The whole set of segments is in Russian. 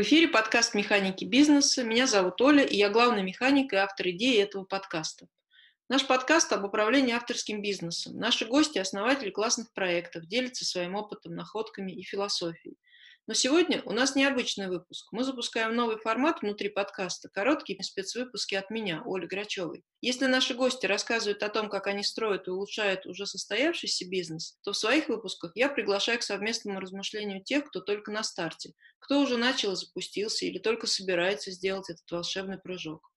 В эфире подкаст «Механики бизнеса». Меня зовут Оля, и я главный механик и автор идеи этого подкаста. Наш подкаст об управлении авторским бизнесом. Наши гости – основатели классных проектов, делятся своим опытом, находками и философией – но сегодня у нас необычный выпуск. Мы запускаем новый формат внутри подкаста, короткие спецвыпуски от меня, Оли Грачевой. Если наши гости рассказывают о том, как они строят и улучшают уже состоявшийся бизнес, то в своих выпусках я приглашаю к совместному размышлению тех, кто только на старте, кто уже начал и запустился или только собирается сделать этот волшебный прыжок.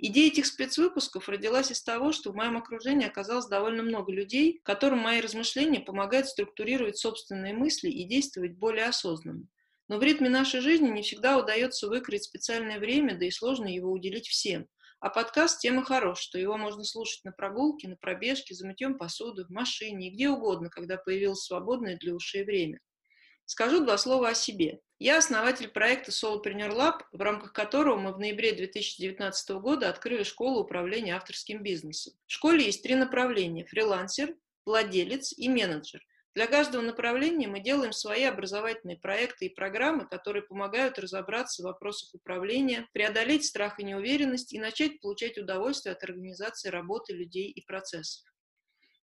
Идея этих спецвыпусков родилась из того, что в моем окружении оказалось довольно много людей, которым мои размышления помогают структурировать собственные мысли и действовать более осознанно. Но в ритме нашей жизни не всегда удается выкроить специальное время, да и сложно его уделить всем. А подкаст тема хорош, что его можно слушать на прогулке, на пробежке, за мытьем посуды, в машине и где угодно, когда появилось свободное для ушей время. Скажу два слова о себе. Я основатель проекта Solopreneur Lab, в рамках которого мы в ноябре 2019 года открыли школу управления авторским бизнесом. В школе есть три направления – фрилансер, владелец и менеджер. Для каждого направления мы делаем свои образовательные проекты и программы, которые помогают разобраться в вопросах управления, преодолеть страх и неуверенность и начать получать удовольствие от организации работы людей и процессов.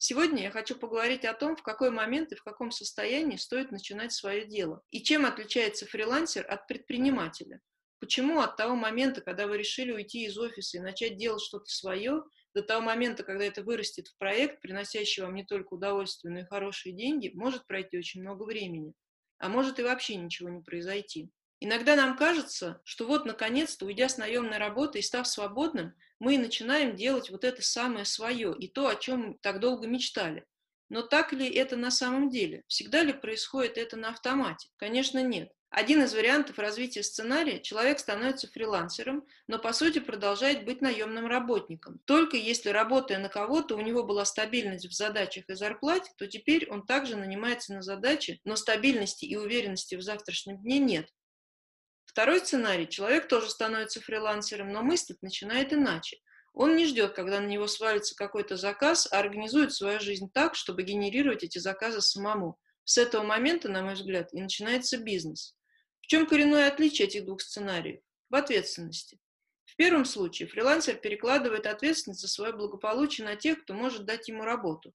Сегодня я хочу поговорить о том, в какой момент и в каком состоянии стоит начинать свое дело, и чем отличается фрилансер от предпринимателя. Почему от того момента, когда вы решили уйти из офиса и начать делать что-то свое, до того момента, когда это вырастет в проект, приносящий вам не только удовольствие, но и хорошие деньги, может пройти очень много времени. А может и вообще ничего не произойти. Иногда нам кажется, что вот наконец-то, уйдя с наемной работы и став свободным, мы и начинаем делать вот это самое свое и то, о чем так долго мечтали. Но так ли это на самом деле? Всегда ли происходит это на автомате? Конечно, нет. Один из вариантов развития сценария – человек становится фрилансером, но по сути продолжает быть наемным работником. Только если, работая на кого-то, у него была стабильность в задачах и зарплате, то теперь он также нанимается на задачи, но стабильности и уверенности в завтрашнем дне нет. Второй сценарий. Человек тоже становится фрилансером, но мыслить начинает иначе. Он не ждет, когда на него свалится какой-то заказ, а организует свою жизнь так, чтобы генерировать эти заказы самому. С этого момента, на мой взгляд, и начинается бизнес. В чем коренное отличие этих двух сценариев? В ответственности. В первом случае фрилансер перекладывает ответственность за свое благополучие на тех, кто может дать ему работу.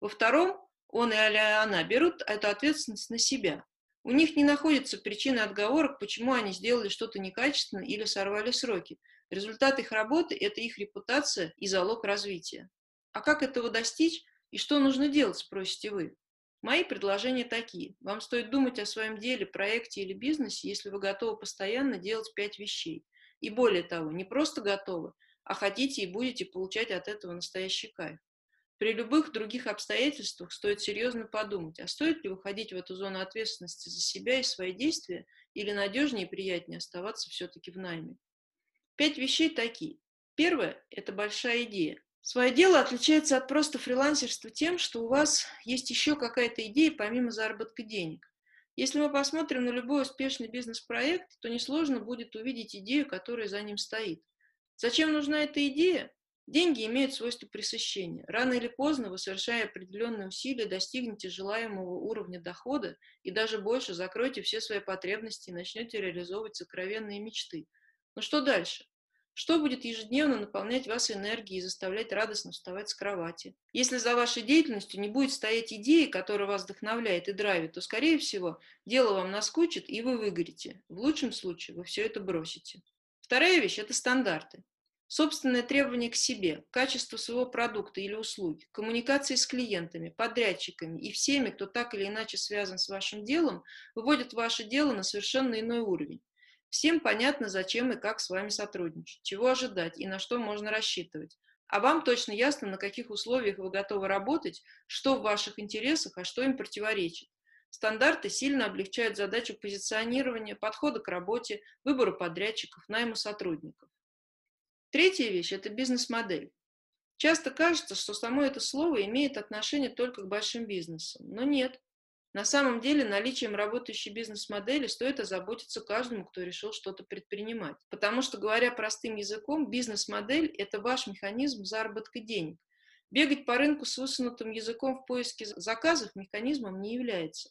Во втором он или она берут эту ответственность на себя. У них не находится причины отговорок, почему они сделали что-то некачественно или сорвали сроки. Результат их работы – это их репутация и залог развития. А как этого достичь и что нужно делать, спросите вы? Мои предложения такие. Вам стоит думать о своем деле, проекте или бизнесе, если вы готовы постоянно делать пять вещей. И более того, не просто готовы, а хотите и будете получать от этого настоящий кайф. При любых других обстоятельствах стоит серьезно подумать, а стоит ли выходить в эту зону ответственности за себя и свои действия, или надежнее и приятнее оставаться все-таки в найме. Пять вещей такие. Первое – это большая идея. Свое дело отличается от просто фрилансерства тем, что у вас есть еще какая-то идея помимо заработка денег. Если мы посмотрим на любой успешный бизнес-проект, то несложно будет увидеть идею, которая за ним стоит. Зачем нужна эта идея? Деньги имеют свойство пресыщения. Рано или поздно вы, совершая определенные усилия, достигнете желаемого уровня дохода и даже больше закроете все свои потребности и начнете реализовывать сокровенные мечты. Но что дальше? Что будет ежедневно наполнять вас энергией и заставлять радостно вставать с кровати? Если за вашей деятельностью не будет стоять идеи, которая вас вдохновляет и драйвит, то, скорее всего, дело вам наскучит, и вы выгорите. В лучшем случае вы все это бросите. Вторая вещь – это стандарты. Собственное требование к себе, качество своего продукта или услуги, коммуникации с клиентами, подрядчиками и всеми, кто так или иначе связан с вашим делом, выводят ваше дело на совершенно иной уровень. Всем понятно, зачем и как с вами сотрудничать, чего ожидать и на что можно рассчитывать. А вам точно ясно, на каких условиях вы готовы работать, что в ваших интересах, а что им противоречит. Стандарты сильно облегчают задачу позиционирования, подхода к работе, выбора подрядчиков, найма сотрудников. Третья вещь – это бизнес-модель. Часто кажется, что само это слово имеет отношение только к большим бизнесам, но нет. На самом деле наличием работающей бизнес-модели стоит озаботиться каждому, кто решил что-то предпринимать. Потому что, говоря простым языком, бизнес-модель – это ваш механизм заработка денег. Бегать по рынку с высунутым языком в поиске заказов механизмом не является.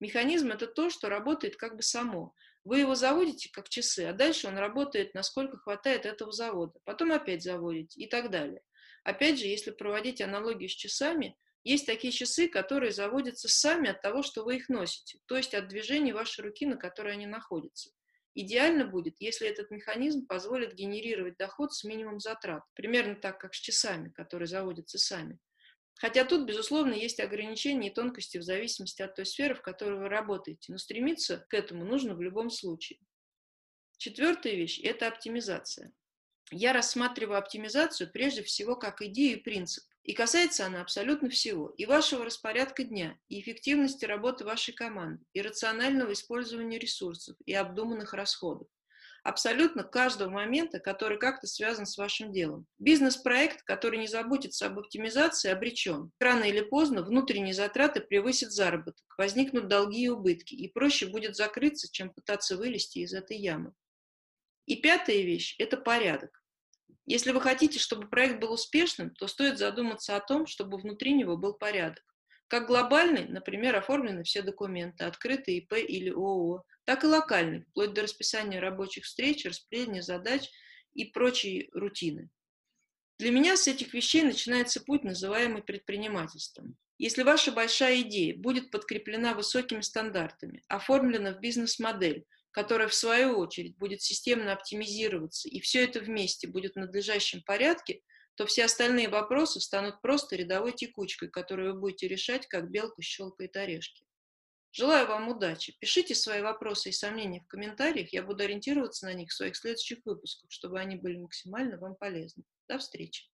Механизм – это то, что работает как бы само, Вы его заводите как часы, а дальше он работает, насколько хватает этого завода. Потом опять заводите и так далее. Опять же, если проводить аналогию с часами, есть такие часы, которые заводятся сами от того, что вы их носите, то есть от движения вашей руки, на которой они находятся. Идеально будет, если этот механизм позволит генерировать доход с минимум затрат, примерно так, как с часами, которые заводятся сами. Хотя тут, безусловно, есть ограничения и тонкости в зависимости от той сферы, в которой вы работаете, но стремиться к этому нужно в любом случае. Четвертая вещь – это оптимизация. Я рассматриваю оптимизацию прежде всего как идею и принцип. И касается она абсолютно всего. И вашего распорядка дня, и эффективности работы вашей команды, и рационального использования ресурсов, и обдуманных расходов. Абсолютно каждого момента, который как-то связан с вашим делом. Бизнес-проект, который не заботится об оптимизации, обречен. Рано или поздно внутренние затраты превысят заработок, возникнут долги и убытки, и проще будет закрыться, чем пытаться вылезти из этой ямы. И пятая вещь – это порядок. Если вы хотите, чтобы проект был успешным, то стоит задуматься о том, чтобы внутри него был порядок. Как глобальный, например, оформлены все документы, открытые ИП или ООО, так и локальный, вплоть до расписания рабочих встреч, распределения задач и прочей рутины. Для меня с этих вещей начинается путь, называемый предпринимательством. Если ваша большая идея будет подкреплена высокими стандартами, оформлена в бизнес-модель, которая в свою очередь будет системно оптимизироваться, и все это вместе будет в надлежащем порядке, то все остальные вопросы станут просто рядовой текучкой, которую вы будете решать, как белка щелкает орешки. Желаю вам удачи. Пишите свои вопросы и сомнения в комментариях, я буду ориентироваться на них в своих следующих выпусках, чтобы они были максимально вам полезны. До встречи!